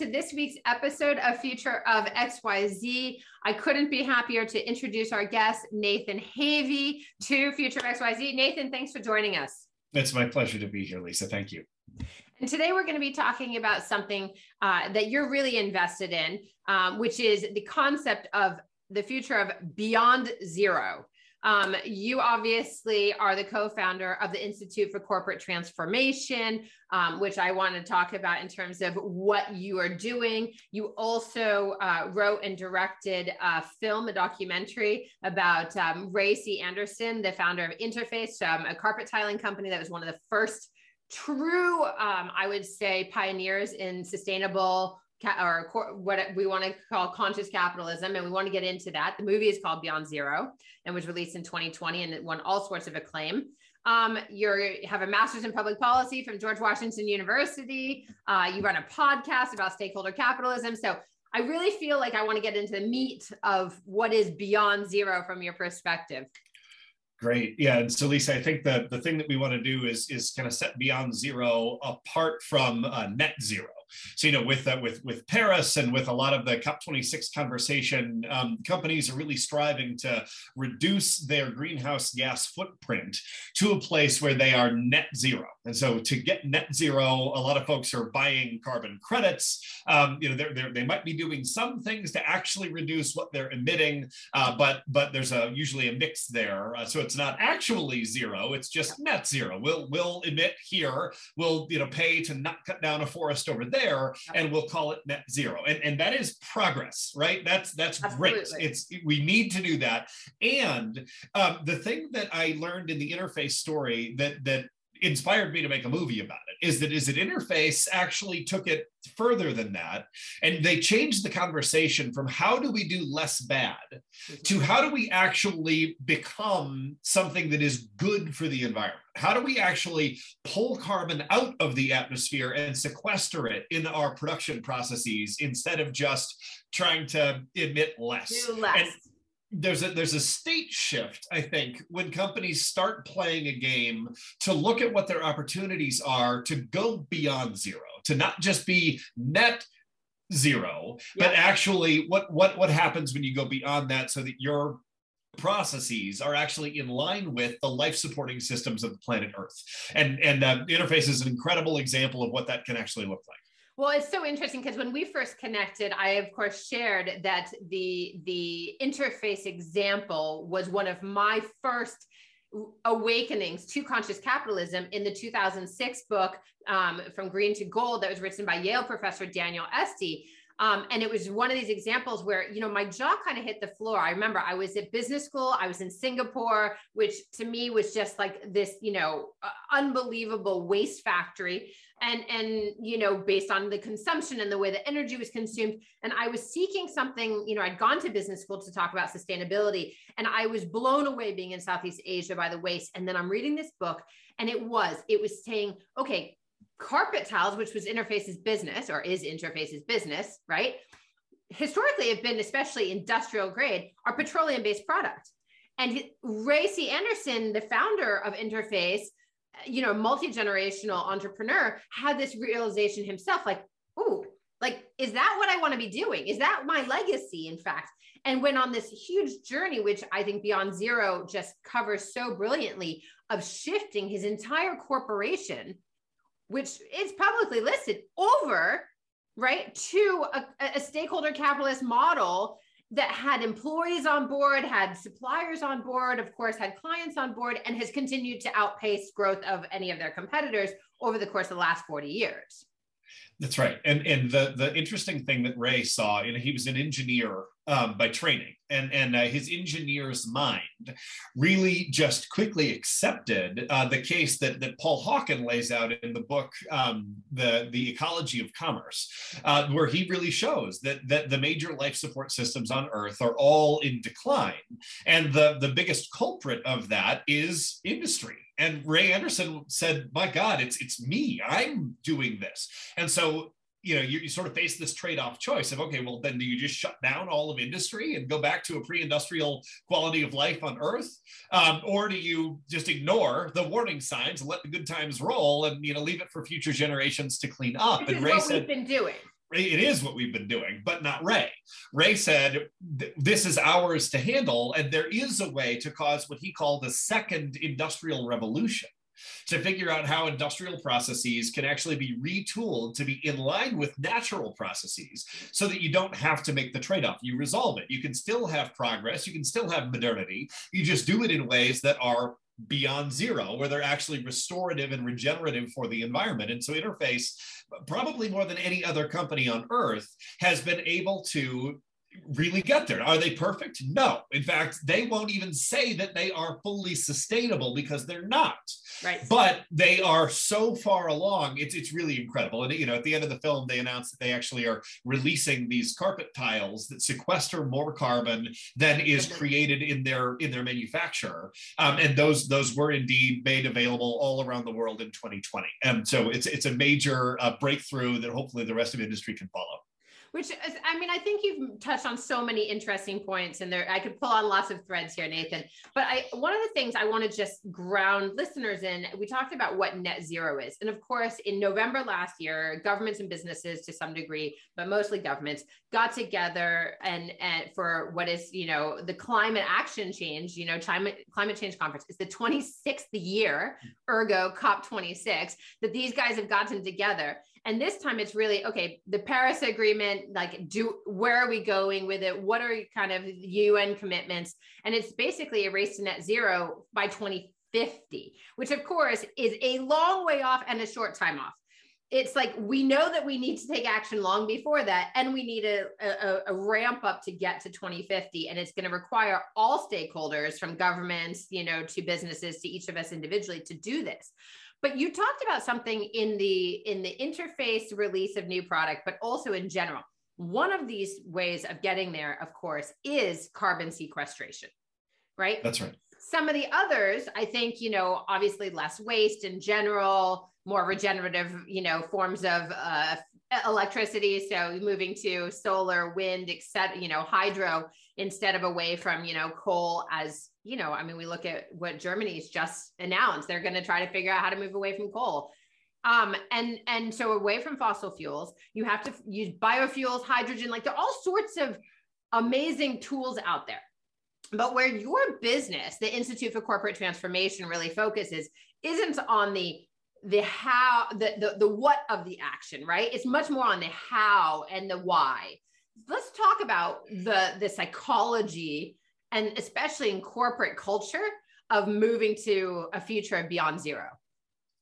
To this week's episode of Future of XYZ. I couldn't be happier to introduce our guest, Nathan Havey, to Future of XYZ. Nathan, thanks for joining us. It's my pleasure to be here, Lisa. Thank you. And today we're going to be talking about something uh, that you're really invested in, um, which is the concept of the future of beyond zero. Um, you obviously are the co-founder of the Institute for Corporate Transformation, um, which I want to talk about in terms of what you are doing. You also uh, wrote and directed a film, a documentary about um, Ray C. Anderson, the founder of Interface, um, a carpet tiling company that was one of the first true, um, I would say, pioneers in sustainable or what we want to call conscious capitalism, and we want to get into that. The movie is called Beyond Zero and was released in 2020, and it won all sorts of acclaim. Um, you have a master's in public policy from George Washington University. Uh, you run a podcast about stakeholder capitalism. So I really feel like I want to get into the meat of what is Beyond Zero from your perspective. Great. Yeah. And so, Lisa, I think the, the thing that we want to do is, is kind of set Beyond Zero apart from uh, net zero. So you know, with uh, with with Paris and with a lot of the COP26 conversation, um, companies are really striving to reduce their greenhouse gas footprint to a place where they are net zero. And so, to get net zero, a lot of folks are buying carbon credits. Um, you know, they're, they're, they might be doing some things to actually reduce what they're emitting, uh, but but there's a usually a mix there. Uh, so it's not actually zero; it's just net zero. We'll we'll emit here. We'll you know pay to not cut down a forest over there and we'll call it net zero. And, and that is progress, right? That's that's Absolutely. great. It's we need to do that. And um, the thing that I learned in the interface story that that inspired me to make a movie about it is it is that interface actually took it further than that and they changed the conversation from how do we do less bad to mm-hmm. how do we actually become something that is good for the environment how do we actually pull carbon out of the atmosphere and sequester it in our production processes instead of just trying to emit less, do less. And, there's a there's a state shift i think when companies start playing a game to look at what their opportunities are to go beyond zero to not just be net zero but actually what what what happens when you go beyond that so that your processes are actually in line with the life supporting systems of the planet earth. And and uh, interface is an incredible example of what that can actually look like well, it's so interesting because when we first connected, I of course shared that the the interface example was one of my first awakenings to conscious capitalism in the 2006 book um, from green to gold that was written by yale professor daniel esty um, and it was one of these examples where, you know, my jaw kind of hit the floor. I remember I was at business school, I was in Singapore, which to me was just like this, you know, uh, unbelievable waste factory. And, and, you know, based on the consumption and the way the energy was consumed. And I was seeking something, you know, I'd gone to business school to talk about sustainability. And I was blown away being in Southeast Asia by the waste. And then I'm reading this book and it was, it was saying, okay, carpet tiles, which was Interface's business or is Interface's business, right? Historically have been especially industrial grade, are petroleum based product. And Ray C. Anderson, the founder of Interface, uh, you know, multi-generational entrepreneur, had this realization himself, like, oh, like, is that what I want to be doing? Is that my legacy, in fact? And went on this huge journey, which I think Beyond Zero just covers so brilliantly of shifting his entire corporation which is publicly listed over right to a, a, stakeholder capitalist model that had employees on board had suppliers on board of course had clients on board and has continued to outpace growth of any of their competitors over the course of the last 40 years that's right. And and the the interesting thing that Ray saw, you know, he was an engineer um, by training, and and uh, his engineer's mind really just quickly accepted uh, the case that that Paul Hawken lays out in the book um, the the ecology of commerce, uh, where he really shows that that the major life support systems on Earth are all in decline, and the the biggest culprit of that is industry and Ray Anderson said, "My God, it's it's me. I'm doing this." And so you know, you, you, sort of face this trade-off choice of, okay, well, then do you just shut down all of industry and go back to a pre-industrial quality of life on Earth, um, or do you just ignore the warning signs and let the good times roll and you know leave it for future generations to clean up? This and Ray said, we've been doing it is what we've been doing, but not Ray. Ray said, This is ours to handle. And there is a way to cause what he called the second industrial revolution to figure out how industrial processes can actually be retooled to be in line with natural processes so that you don't have to make the trade off. You resolve it. You can still have progress, you can still have modernity. You just do it in ways that are beyond zero, where they're actually restorative and regenerative for the environment. And so Interface, probably more than any other company on earth, has been able to really get there. Are they perfect? No. In fact, they won't even say that they are fully sustainable because they're not. Right. But they are so far along. It's it's really incredible. And you know, at the end of the film, they announced that they actually are releasing these carpet tiles that sequester more carbon than is created in their in their manufacture. Um, and those those were indeed made available all around the world in 2020. And so it's it's a major uh, breakthrough that hopefully the rest of industry can follow which is, I mean, I think you've touched on so many interesting points and there, I could pull on lots of threads here, Nathan, but I, one of the things I want to just ground listeners in, we talked about what net zero is. And of course, in November last year, governments and businesses to some degree, but mostly governments got together and, and for what is, you know, the climate action change, you know, climate, climate change conference. It's the 26th year, ergo COP26, that these guys have gotten together and this time it's really okay the paris agreement like do where are we going with it? What are kind of un commitments? And it's basically a race to net zero by 2050 which of course is a long way off and a short time off. It's like we know that we need to take action long before that and we need a, a, a ramp up to get to 2050 and it's going to require all stakeholders from governments you know to businesses to each of us individually to do this but you talked about something in the in the interface release of new product but also in general. One of these ways of getting there of course is carbon sequestration right? That's right. Some of the others i think you know obviously less waste in general more regenerative you know forms of uh, electricity so moving to solar wind etc you know hydro instead of away from you know coal as you know i mean we look at what germany's just announced. They're going to try to figure out how to move away from coal. Um and and so away from fossil fuels you have to use biofuels hydrogen like there are all sorts of amazing tools out there. But where your business the institute for corporate transformation really focuses isn't on the the how the, the the what of the action right? It's much more on the how and the why. Let's talk about the the psychology and especially in corporate culture of moving to a future of beyond zero.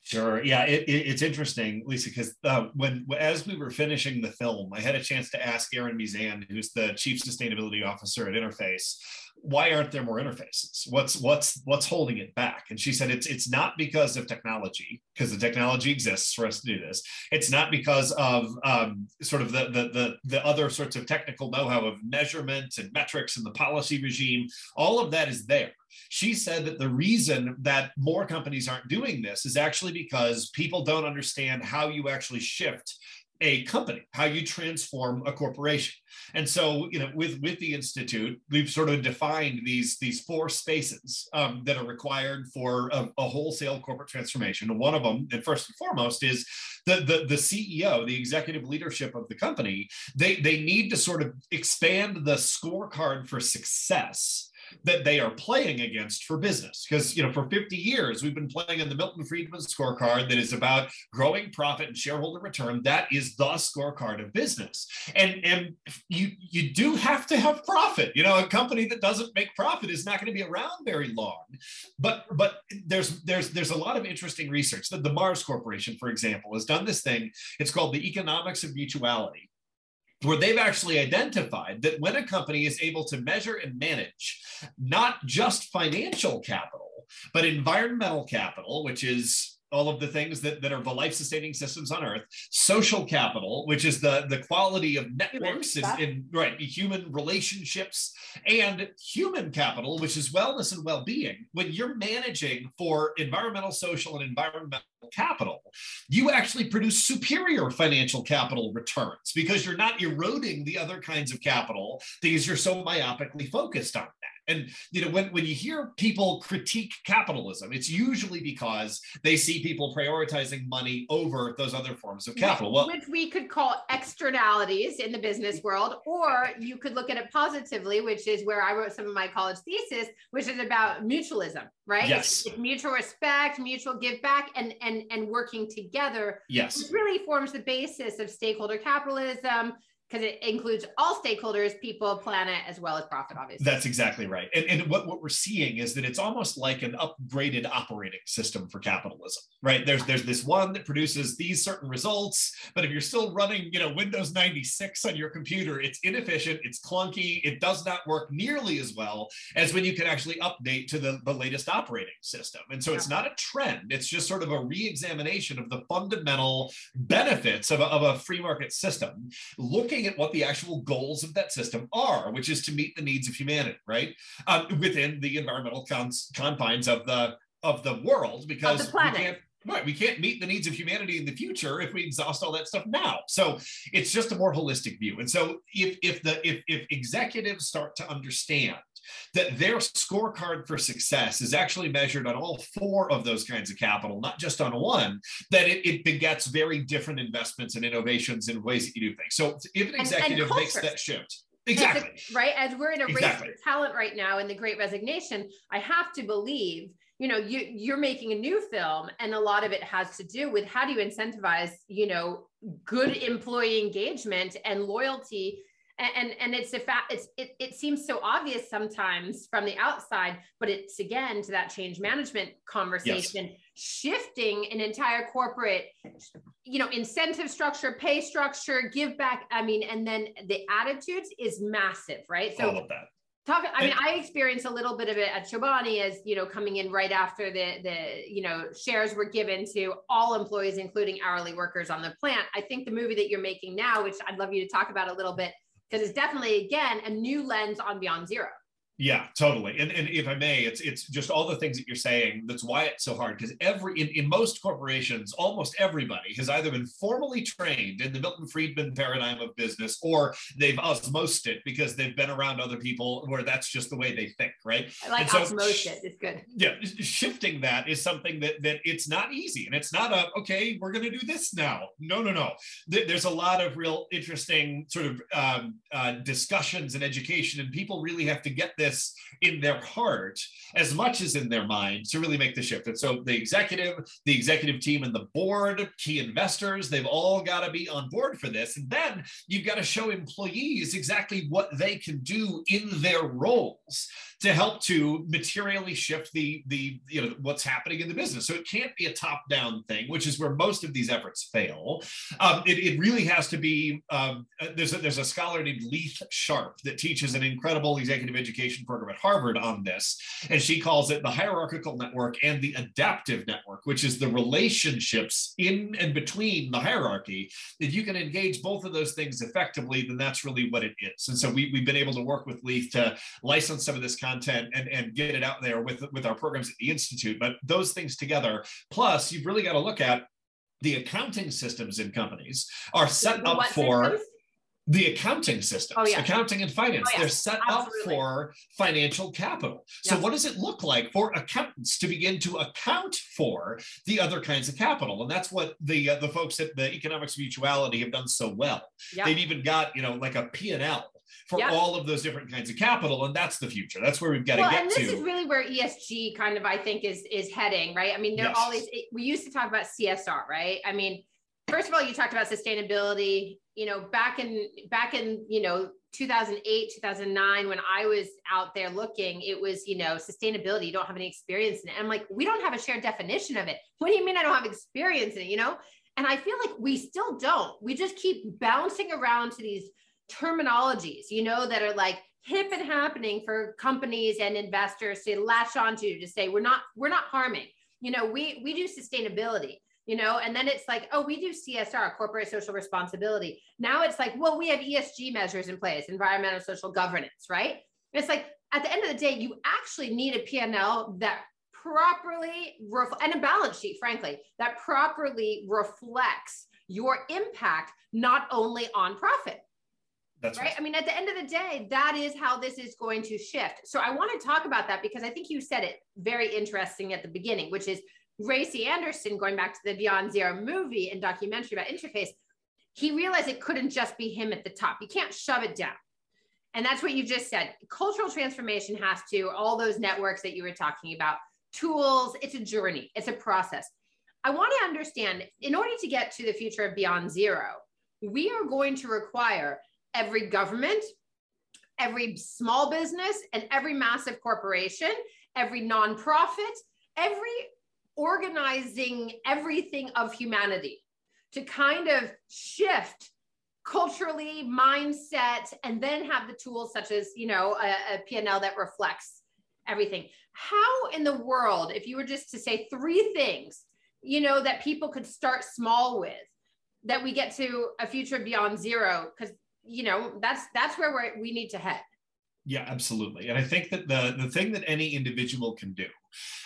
Sure. Yeah, it, it, it's interesting, Lisa, because uh, when as we were finishing the film, I had a chance to ask Erin Meezan, who's the chief sustainability officer at Interface, why aren't there more interfaces? What's what's what's holding it back? And she said it's it's not because of technology, because the technology exists for us to do this. It's not because of um, sort of the, the the the other sorts of technical know-how of measurement and metrics and the policy regime. All of that is there. She said that the reason that more companies aren't doing this is actually because people don't understand how you actually shift a company, how you transform a corporation. And so, you know, with with the institute, we've sort of defined these these four spaces um, that are required for a, a, wholesale corporate transformation. One of them, and first and foremost, is the, the the CEO, the executive leadership of the company. They they need to sort of expand the scorecard for success that they are playing against for business. Because, you know, for 50 years, we've been playing in the Milton Friedman scorecard that is about growing profit and shareholder return. That is the scorecard of business. And, and you, you do have to have profit. You know, a company that doesn't make profit is not going to be around very long. But, but there's, there's, there's a lot of interesting research. The, the Mars Corporation, for example, has done this thing. It's called the economics of mutuality where they've actually identified that when a company is able to measure and manage not just financial capital, but environmental capital, which is all of the things that, that are the life sustaining systems on earth. Social capital which is the the quality of networks and, and, right human relationships and human capital which is wellness and well-being. When you're managing for environmental social and environmental capital you actually produce superior financial capital returns because you're not eroding the other kinds of capital because you're so myopically focused on that and you know, when, when you hear people critique capitalism, it's usually because they see people prioritizing money over those other forms of capital. Well, which we could call externalities in the business world, or you could look at it positively, which is where I wrote some of my college thesis, which is about mutualism, right? Yes. It's, mutual respect, mutual give back, and and and working together. Yes. really forms the basis of stakeholder capitalism because it includes all stakeholders, people, planet, as well as profit, obviously. That's exactly right. And, and what, what we're seeing is that it's almost like an upgraded operating system for capitalism, right? There's there's this one that produces these certain results, but if you're still running, you know, Windows 96 on your computer, it's inefficient, it's clunky, it does not work nearly as well as when you can actually update to the, the latest operating system. And so it's not a trend, it's just sort of a re-examination of the fundamental benefits of a, of a free market system, looking looking at what the actual goals of that system are, which is to meet the needs of humanity, right? Um, within the environmental cons- confines of the of the world, because the we can't Right. We can't meet the needs of humanity in the future if we exhaust all that stuff now. So it's just a more holistic view. And so if if the if if executives start to understand that their scorecard for success is actually measured on all four of those kinds of capital, not just on one, that it, it begets very different investments and innovations in ways that you do things. So if an executive and, and makes that shift, Exactly. right. As we're in a exactly. race for talent right now in the great resignation, I have to believe, you know, you you're making a new film and a lot of it has to do with how do you incentivize, you know, good employee engagement and loyalty and and it's a fact it's it, it seems so obvious sometimes from the outside but it's again to that change management conversation yes. shifting an entire corporate you know incentive structure pay structure give back i mean and then the attitudes is massive right? So all of that. talk i mean i experienced a little bit of it at chobani as you know coming in right after the the you know shares were given to all employees including hourly workers on the plant. I think the movie that you're making now which i'd love you to talk about a little bit because it's definitely again a new lens on beyond zero yeah, totally. And, and if I may, it's it's just all the things that you're saying. That's why it's so hard because every in, in most corporations, almost everybody has either been formally trained in the Milton Friedman paradigm of business or they've osmosed it because they've been around other people where that's just the way they think, right? I like so, osmosis. It's good. Yeah, shifting that is something that that it's not easy, and it's not a okay. We're going to do this now. No, no, no. There's a lot of real interesting sort of um, uh, discussions and education, and people really have to get this this in their heart as much as in their mind to really make the shift. And so the executive, the executive team, and the board, key investors, they've all got to be on board for this. And then you've got to show employees exactly what they can do in their roles to help to materially shift the the you know what's happening in the business. So it can't be a top down thing, which is where most of these efforts fail. Um, it, it, really has to be. Um, uh, there's a, there's a scholar named Leith Sharp that teaches an incredible executive education program at Harvard on this, and she calls it the hierarchical network and the adaptive network, which is the relationships in and between the hierarchy. If you can engage both of those things effectively, then that's really what it is. And so we, we've been able to work with Leith to license some of this content and, and get it out there with, with our programs at the Institute. But those things together, plus you've really got to look at the accounting systems in companies are set up for systems? The accounting systems, oh, yeah. accounting and finance. Oh, yeah. They're set Absolutely. up for financial capital. So, what does it look like for accountants to begin to account for the other kinds of capital? And that's what the uh, the folks at the Economics Mutuality have done so well. They've even got you know like a P and L for yep. all of those different kinds of capital and that's the future that's where we've got well, to get and this to is really where esg kind of i think is is heading right i mean there yes. are all these we used to talk about csr right i mean first of all you talked about sustainability you know back in back in you know 2008 2009 when i was out there looking it was you know sustainability. You don't have any experience in it. And i'm like we don't have a shared definition of it. What do you mean i don't have experience in it you know? And i feel like we still don't. We just keep bouncing around to these terminologies, you know, that are like hip and happening for companies and investors to latch onto to say we're not we're not harming. You know, we we do sustainability you know and then it's like oh we do csr corporate social responsibility now it's like well we have esg measures in place environmental social governance right it's like at the end of the day you actually need a p&l that properly ref- and a balance sheet frankly that properly reflects your impact not only on profit that's right. I mean, at the end of the day, that is how this is going to shift. So I want to talk about that because I think you said it very interesting at the beginning, which is Ray C. Anderson, going back to the Beyond Zero movie and documentary about interface, he realized it couldn't just be him at the top. You can't shove it down. And that's what you just said. Cultural transformation has to, all those networks that you were talking about, tools, it's a journey, it's a process. I want to understand in order to get to the future of Beyond Zero, we are going to require every government, every small business, and every massive corporation, every nonprofit, every organizing everything of humanity to kind of shift culturally mindset and then have the tools such as you know a, a p&l that reflects everything. How in the world if you were just to say three things you know that people could start small with that we get to a future beyond zero because you know that's that's where we we need to head. Yeah absolutely. And i think that the the thing that any individual can do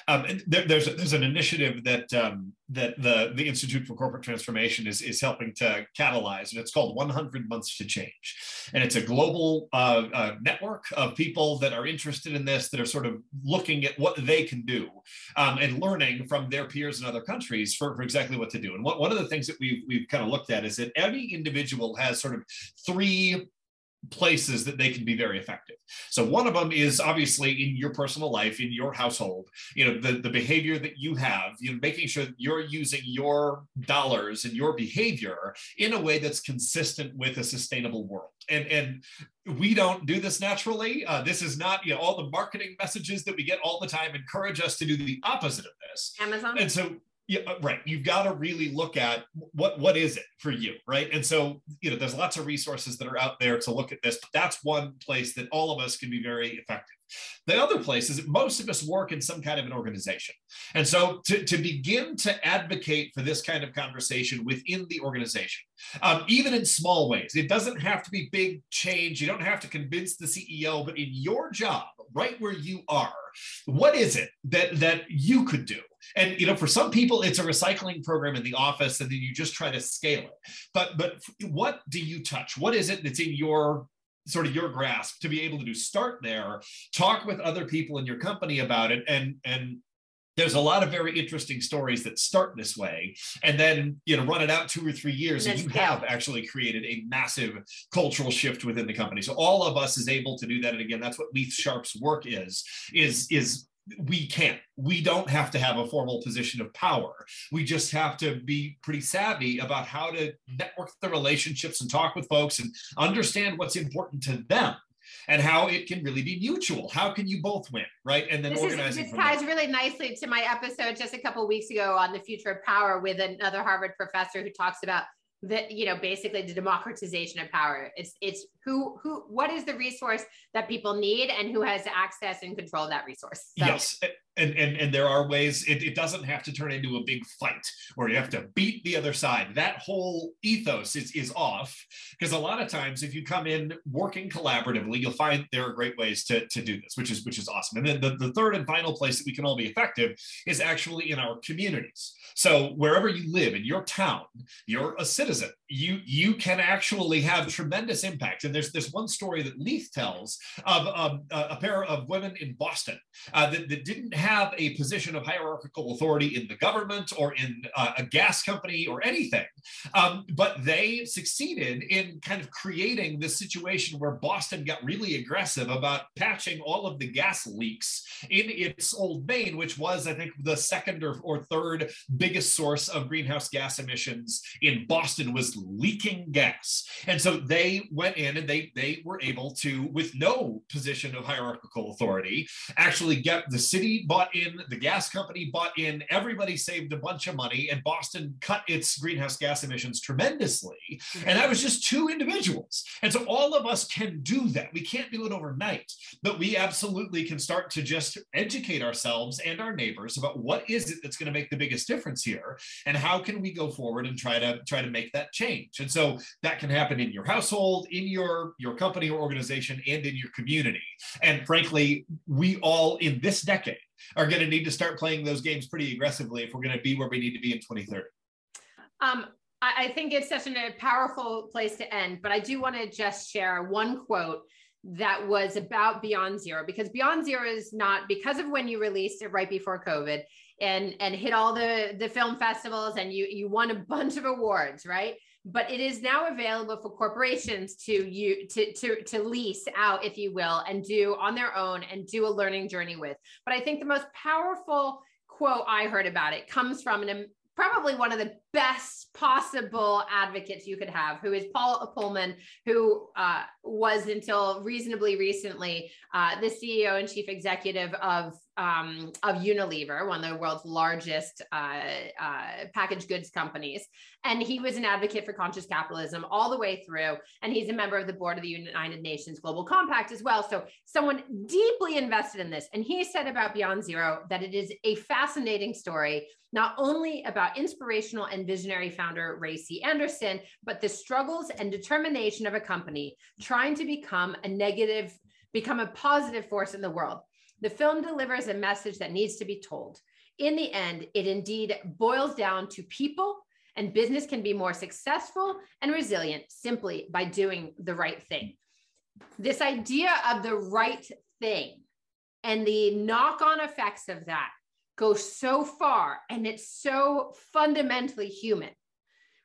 um, there, there's there's an initiative that um, that the the Institute for Corporate Transformation is is helping to catalyze, and it's called 100 Months to Change, and it's a global uh, uh, network of people that are interested in this, that are sort of looking at what they can do um, and learning from their peers in other countries for, for exactly what to do. And what, one of the things that we've we've kind of looked at is that every individual has sort of three places that they can be very effective. So one of them is obviously in your personal life, in your household, you know, the, the behavior that you have, you know, making sure that you're using your dollars and your behavior in a way that's consistent with a sustainable world. And, and we don't do this naturally. Uh, this is not, you know, all the marketing messages that we get all the time encourage us to do the opposite of this. Amazon. And so yeah, uh, right. You've got to really look at what what is it for you, right? And so, you know, there's lots of resources that are out there to look at this. But that's one place that all of us can be very effective. The other place is that most of us work in some kind of an organization. And so to, to begin to advocate for this kind of conversation within the organization, um, even in small ways, it doesn't have to be big change. You don't have to convince the CEO, but in your job, right where you are, what is it that that you could do? And you know for some people it's a recycling program in the office and then you just try to scale it. But but what do you touch? What is it that's in your sort of your grasp to be able to do? Start there talk with other people in your company about it and and there's a lot of very interesting stories that start this way and then you know run it out two or three years and, and you have actually created a massive cultural shift within the company. So all of us is able to do that and again that's what leith sharp's work is is is we can't. We don't have to have a formal position of power. We just have to be pretty savvy about how to network the relationships and talk with folks and understand what's important to them and how it can really be mutual. How can you both win, right? And then this organizing. Is, this ties there. really nicely to my episode just a couple weeks ago on the future of power with another Harvard professor who talks about that you know basically the democratization of power it's it's who who what is the resource that people need and who has access and control that resource so. yes and, and and there are ways it, it doesn't have to turn into a big fight where you have to beat the other side. That whole ethos is is off because a lot of times if you come in working collaboratively you'll find there are great ways to, to do this which is which is awesome. And then the, the third and final place that we can all be effective is actually in our communities. So wherever you live in your town you're a citizen you you can actually have tremendous impact. And there's this one story that leith tells of um, a pair of women in boston uh, that, that didn't have a position of hierarchical authority in the government or in uh, a gas company or anything. Um, but they succeeded in kind of creating this situation where Boston got really aggressive about patching all of the gas leaks in its old main, which was, I think, the second or, or third biggest source of greenhouse gas emissions in Boston was leaking gas. And so they went in and they, they were able to, with no position of hierarchical authority, actually get the city bought in, the gas company bought in, everybody saved a bunch of money, and Boston cut its greenhouse gas emissions tremendously. Mm-hmm. And that was just two individuals. And so all of us can do that. We can't do it overnight, but we absolutely can start to just educate ourselves and our neighbors about what is it that's going to make the biggest difference here and how can we go forward and try to try to make that change. And so that can happen in your household, in your your company or organization and in your community. And frankly, we all in this decade are going to need to start playing those games pretty aggressively if we're going to be where we need to be in 2030. Um, I, think it's such a powerful place to end, but I do want to just share one quote that was about Beyond Zero because Beyond Zero is not because of when you released it right before COVID and and hit all the the film festivals and you you won a bunch of awards, right? But it is now available for corporations to you to to to lease out, if you will, and do on their own and do a learning journey with. But I think the most powerful quote I heard about it comes from an probably one of the best possible advocates you could have, who is Paul Polman, who uh, was until reasonably recently uh, the CEO and chief executive of um, of Unilever, one of the world's largest uh, uh, packaged goods companies. And he was an advocate for conscious capitalism all the way through. And he's a member of the board of the United Nations Global Compact as well. So, someone deeply invested in this. And he said about Beyond Zero that it is a fascinating story, not only about inspirational and visionary founder Ray C. Anderson, but the struggles and determination of a company trying to become a negative, become a positive force in the world. The film delivers a message that needs to be told. In the end, it indeed boils down to people, and business can be more successful and resilient simply by doing the right thing. This idea of the right thing and the knock on effects of that go so far, and it's so fundamentally human,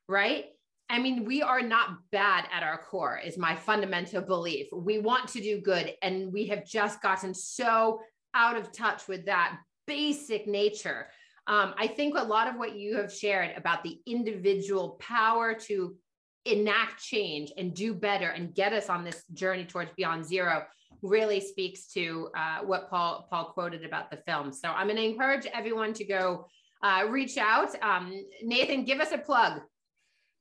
right? I mean, we are not bad at our core, is my fundamental belief. We want to do good, and we have just gotten so out of touch with that basic nature. Um, I think a lot of what you have shared about the individual power to enact change and do better and get us on this journey towards beyond zero really speaks to uh, what Paul Polman quoted about the film. So I'm going to encourage everyone to go uh, reach out. Um, Nathan, give us a plug.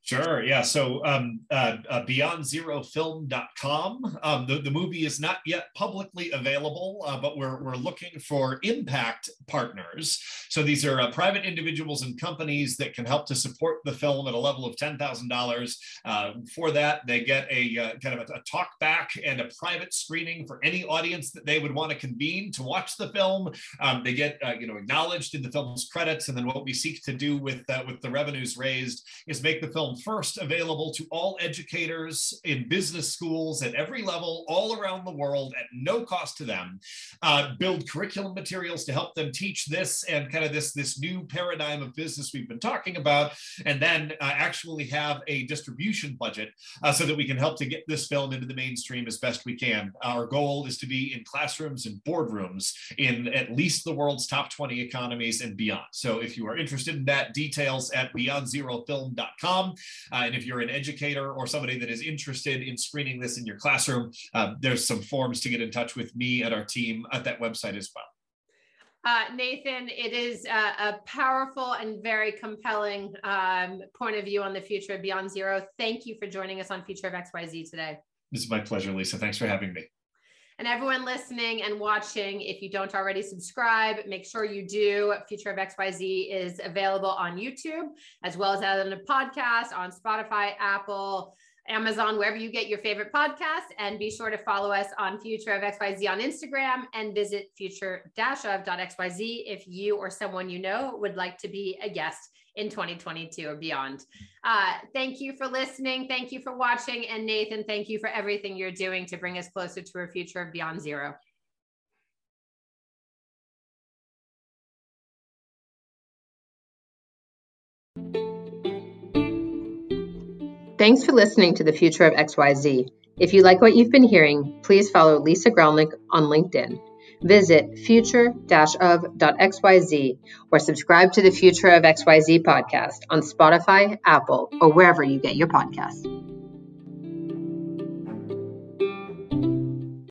Sure. Yeah. So um, uh, uh, beyondzerofilm.com. Um, the, the movie is not yet publicly available, uh, but we're, we're looking for impact partners. So these are uh, private individuals and companies that can help to support the film at a level of $10,000. Uh, for that, they get a uh, kind of a, a, talk back and a private screening for any audience that they would want to convene to watch the film. Um, they get you know acknowledged in the film's credits, and then what we seek to do with with the revenues raised is make the film first available to all educators in business schools at every level all around the world at no cost to them. Uh, build curriculum materials to help them teach this and kind of this, this new paradigm of business we've been talking about, and then uh, actually have a distribution budget uh, so that we can help to get this film into the mainstream as best we can. Our goal is to be in classrooms and boardrooms in at least the world's top 20 economies and beyond. So if you are interested in that, details at beyondzerofilm.com. Uh, and if you're an educator or somebody that is interested in screening this in your classroom, uh, there's some forms to get in touch with me and our team at that website as well. Uh, Nathan, it is a, a, powerful and very compelling um, point of view on the future of Beyond Zero. Thank you for joining us on Future of XYZ today. This is my pleasure, Lisa. Thanks for having me. And everyone listening and watching, if you don't already subscribe, make sure you do. Future of XYZ is available on YouTube as well as on a podcast on Spotify, Apple, Amazon, wherever you get your favorite podcast. And be sure to follow us on Future of XYZ on Instagram and visit future-of.xyz if you or someone you know would like to be a guest in 2022 or beyond. Uh, thank you for listening. Thank you for watching. And Nathan, thank you for everything you're doing to bring us closer to a future of Beyond Zero. Thanks for listening to the Future of XYZ. If you like what you've been hearing, please follow Lisa Grelnick on LinkedIn. Visit future-of.xyz or subscribe to the Future of XYZ podcast on Spotify, Apple, or wherever you get your podcasts.